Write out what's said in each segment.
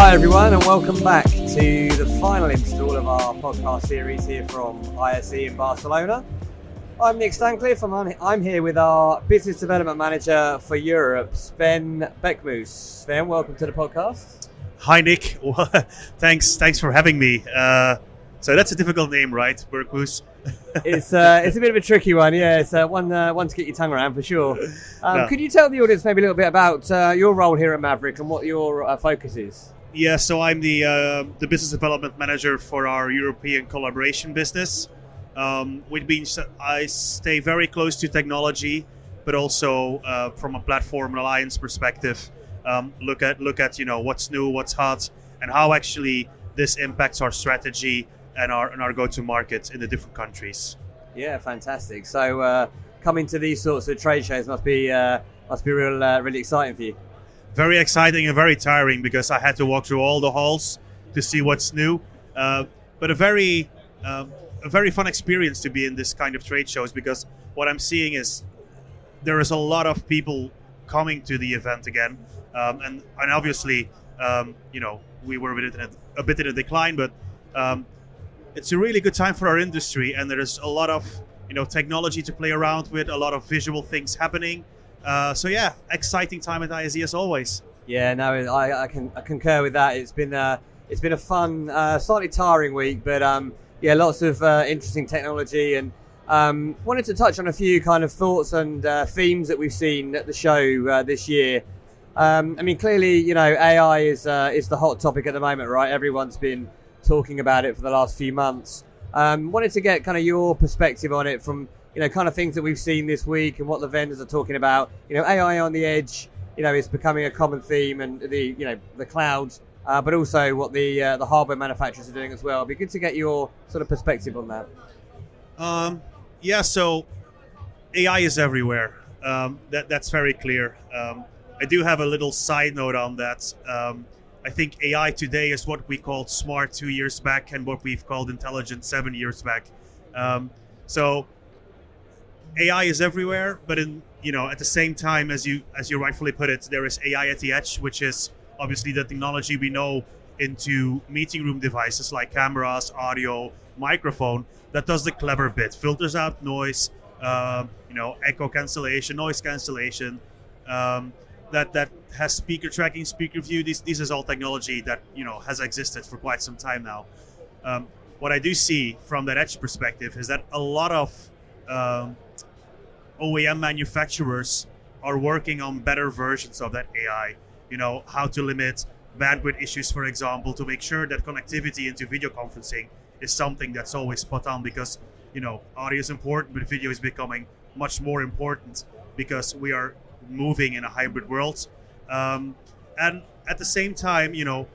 Hi, everyone, and welcome back to the final install of our podcast series here from ISE in Barcelona. I'm Nick Stancliffe, and I'm- here with our business development manager for Europe, Sven Berckmoes. Sven, welcome to the podcast. Hi, Nick. Thanks, thanks for having me. Uh, so that's a difficult name, right, Berckmoes? It's uh, it's a bit of a tricky one, yeah. It's uh, one uh, one to get your tongue around for sure. Um, No. Could you tell the audience maybe a little bit about uh, your role here at Maverick and what your uh, focus is? Yeah, so I'm the uh, the business development manager for our European collaboration business. Um, which means I stay very close to technology, but also uh, from a platform alliance perspective, um, look at look at you know what's new, what's hot, and how actually this impacts our strategy and our and our go to market in the different countries. Yeah, fantastic. So uh, coming to these sorts of trade shows must be uh, must be real uh, really exciting for you. Very exciting and very tiring because I had to walk through all the halls to see what's new. Uh, but a very, um, a very fun experience to be in this kind of trade shows because what I'm seeing is there is a lot of people coming to the event again, um, and and obviously, um, you know, we were a bit in a, a bit in a decline, but um, it's a really good time for our industry, and there is a lot of you know technology to play around with, a lot of visual things happening. Uh, so yeah, exciting time at ISE as always. Yeah, no, I, I can I concur with that. It's been uh, it's been a fun, uh, slightly tiring week, but um, yeah, lots of uh, interesting technology and. Um, wanted to touch on a few kind of thoughts and uh, themes that we've seen at the show this year. Um, I mean, clearly, you know, AI is is the hot topic at the moment, right? Everyone's been talking about it for the last few months. Um, wanted to get kind of your perspective on it from you know kind of things that we've seen this week and what the vendors are talking about. You know, AI on the edge, you know, is becoming a common theme, and the you know the cloud, uh, but also what the uh, the hardware manufacturers are doing as well. It'd be good to get your sort of perspective on that. Um, yeah, so AI is everywhere. Um, that that's very clear. Um, I do have a little side note on that. Um, I think AI today is what we called smart two years back, and what we've called intelligent seven years back. Um, so AI is everywhere, but in you know at the same time as you as you rightfully put it, there is AI at the edge, which is obviously the technology we know into meeting room devices like cameras, audio, microphone that does the clever bit, filters out noise, um, you know, echo cancellation, noise cancellation. Um, that that has speaker tracking, speaker view. This these is all technology that you know has existed for quite some time now. Um, what I do see from that edge perspective is that a lot of um, OEM manufacturers are working on better versions of that AI. You know, how to limit bandwidth issues, for example, to make sure that connectivity into video conferencing is something that's always spot on because, you know, audio is important, but video is becoming much more important because we are moving in a hybrid world. Um, and at the same time, you know,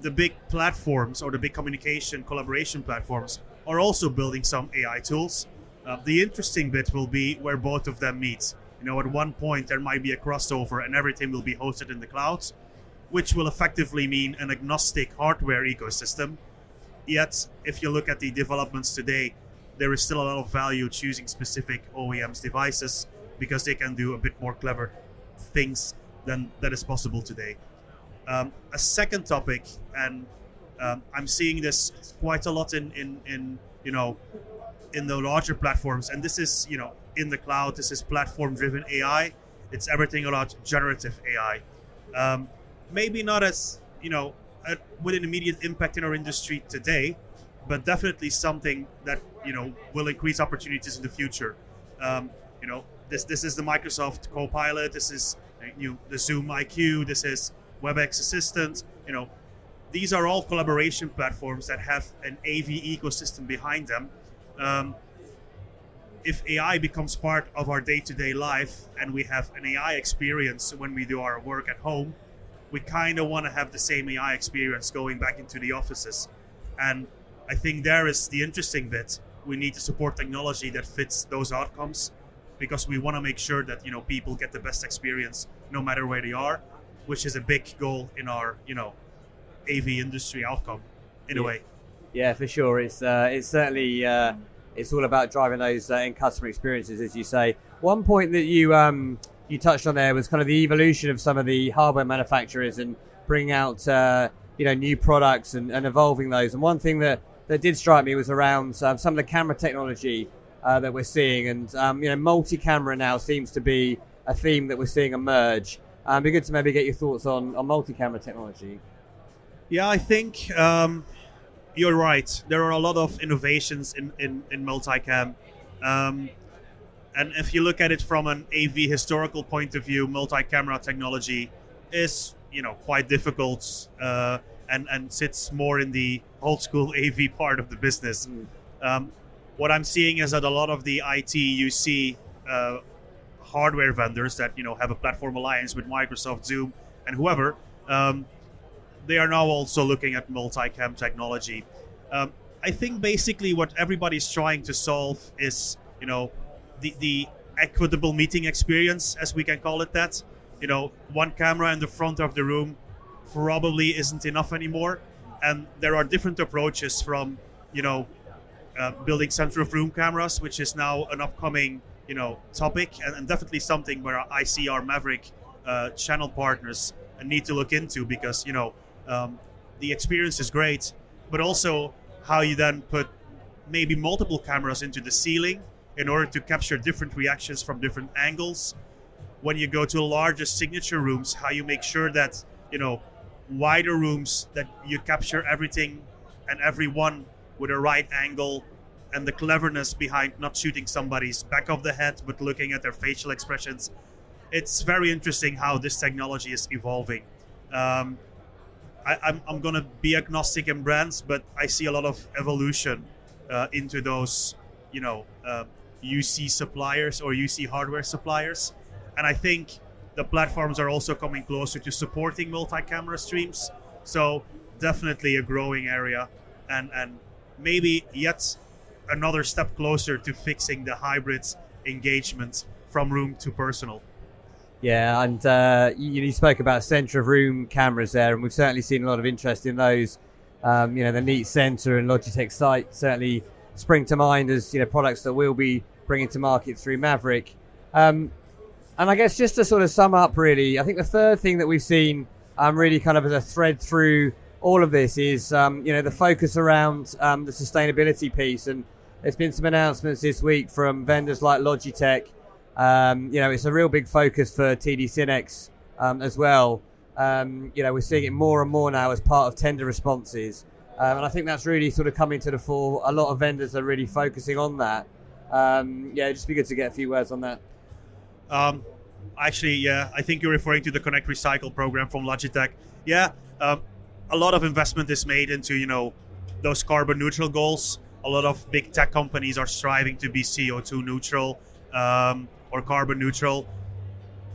the big platforms or the big communication collaboration platforms are also building some AI tools. Uh, the interesting bit will be where both of them meet. You know, at one point there might be a crossover and everything will be hosted in the cloud, which will effectively mean an agnostic hardware ecosystem. Yet, if you look at the developments today, there is still a lot of value choosing specific OEMs devices because they can do a bit more clever things than that is possible today. Um, a second topic, and um, I'm seeing this quite a lot in, in, in you know in the larger platforms, and this is you know in the cloud. This is platform-driven AI. It's everything about generative AI. Um, maybe not as you know uh, with an immediate impact in our industry today, but definitely something that you know will increase opportunities in the future. Um, you know, this this is the Microsoft Copilot. This is you the Zoom IQ. This is WebEx Assistant. You know, these are all collaboration platforms that have an AV ecosystem behind them. Um, if AI becomes part of our day-to-day life and we have an AI experience when we do our work at home, we kind of want to have the same AI experience going back into the offices. And I think there is the interesting bit. We need to support technology that fits those outcomes because we want to make sure that you know people get the best experience no matter where they are, which is a big goal in our you know AV industry outcome in a way. Yeah, for sure. It's uh, it's certainly uh, it's all about driving those uh, in customer experiences, as you say. One point that you um, you touched on there was kind of the evolution of some of the hardware manufacturers and bringing out uh, you know new products and, and evolving those. And one thing that that did strike me was around um, some of the camera technology uh, that we're seeing, and um, you know multi-camera now seems to be a theme that we're seeing emerge. Um, it'd be good to maybe get your thoughts on, on multi-camera technology. Yeah, I think um, you're right. There are a lot of innovations in, in, in multicam. Um, and if you look at it from an AV historical point of view, multi-camera technology is, you know, quite difficult uh, and, and sits more in the old school AV part of the business. Mm. Um, what I'm seeing is that a lot of the IT UC uh, hardware vendors that you know have a platform alliance with Microsoft, Zoom, and whoever, um, they are now also looking at multi-cam technology. Um, I think basically what everybody's trying to solve is you know the the equitable meeting experience, as we can call it that. You know, one camera in the front of the room probably isn't enough anymore, and there are different approaches from you know uh, building center of room cameras, which is now an upcoming you know topic and, and definitely something where I see our Maverick uh, channel partners need to look into because you know um, the experience is great, but also how you then put maybe multiple cameras into the ceiling in order to capture different reactions from different angles. When you go to larger signature rooms, how you make sure that you know wider rooms that you capture everything and everyone with a right angle and the cleverness behind not shooting somebody's back of the head but looking at their facial expressions it's very interesting how this technology is evolving um, I, am I'm, I'm gonna be agnostic in brands but i see a lot of evolution uh, into those you know uh, uc suppliers or uc hardware suppliers and i think the platforms are also coming closer to supporting multi-camera streams so definitely a growing area and and maybe yet another step closer to fixing the hybrids engagement from room to personal. Yeah, and uh, you, you, spoke about center of room cameras there, and we've certainly seen a lot of interest in those. Um, you know, the Neat Center and Logitech Sight certainly spring to mind as you know products that we'll be bringing to market through Maverick. Um, and I guess just to sort of sum up, really, I think the third thing that we've seen um, really kind of as a thread through all of this is um, you know the focus around um, the sustainability piece and there's been some announcements this week from vendors like Logitech. Um, you know, it's a real big focus for TD SYNNEX um, as well. Um, you know, we're seeing it more and more now as part of tender responses. Um, and I think that's really sort of coming to the fore. A lot of vendors are really focusing on that. Um, yeah, just be good to get a few words on that. Um, actually, yeah, I think you're referring to the Connect Recycle program from Logitech. Yeah, a lot of investment is made into, you know, those carbon neutral goals a lot of big tech companies are striving to be CO2 neutral um, or carbon neutral.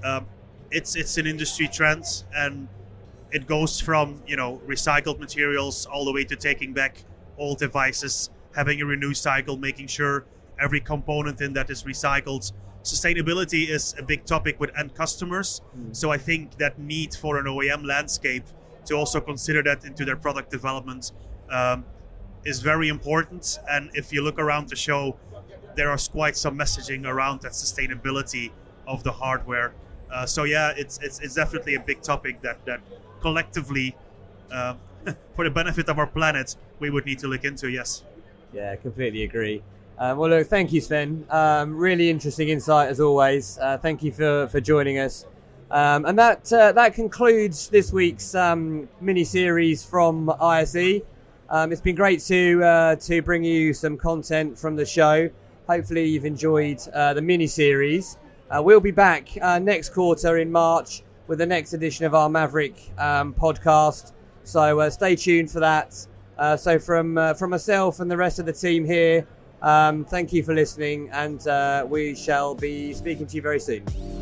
Um, it's it's an industry trend, and it goes from you know recycled materials all the way to taking back old devices, having a renew cycle, making sure every component in that is recycled. Sustainability is a big topic with end customers, mm. so I think that need for an OEM landscape to also consider that into their product development um, is very important. And if you look around the show, there is quite some messaging around that sustainability of the hardware. Uh, so yeah, it's, it's it's definitely a big topic that that collectively, uh, for the benefit of our planet, we would need to look into. Yes. Yeah, completely agree. Um, well, look, thank you, Sven. Um, really interesting insight as always. Uh, thank you for, for joining us. Um, and that uh, that concludes this week's um, mini series from ISE. Um, it's been great to uh, to bring you some content from the show. Hopefully, you've enjoyed uh, the mini series. Uh, we'll be back uh, next quarter in March with the next edition of our Maverick um, podcast. So uh, stay tuned for that. Uh, so from from myself and the rest of the team here, um, thank you for listening, and we shall be speaking to you very soon.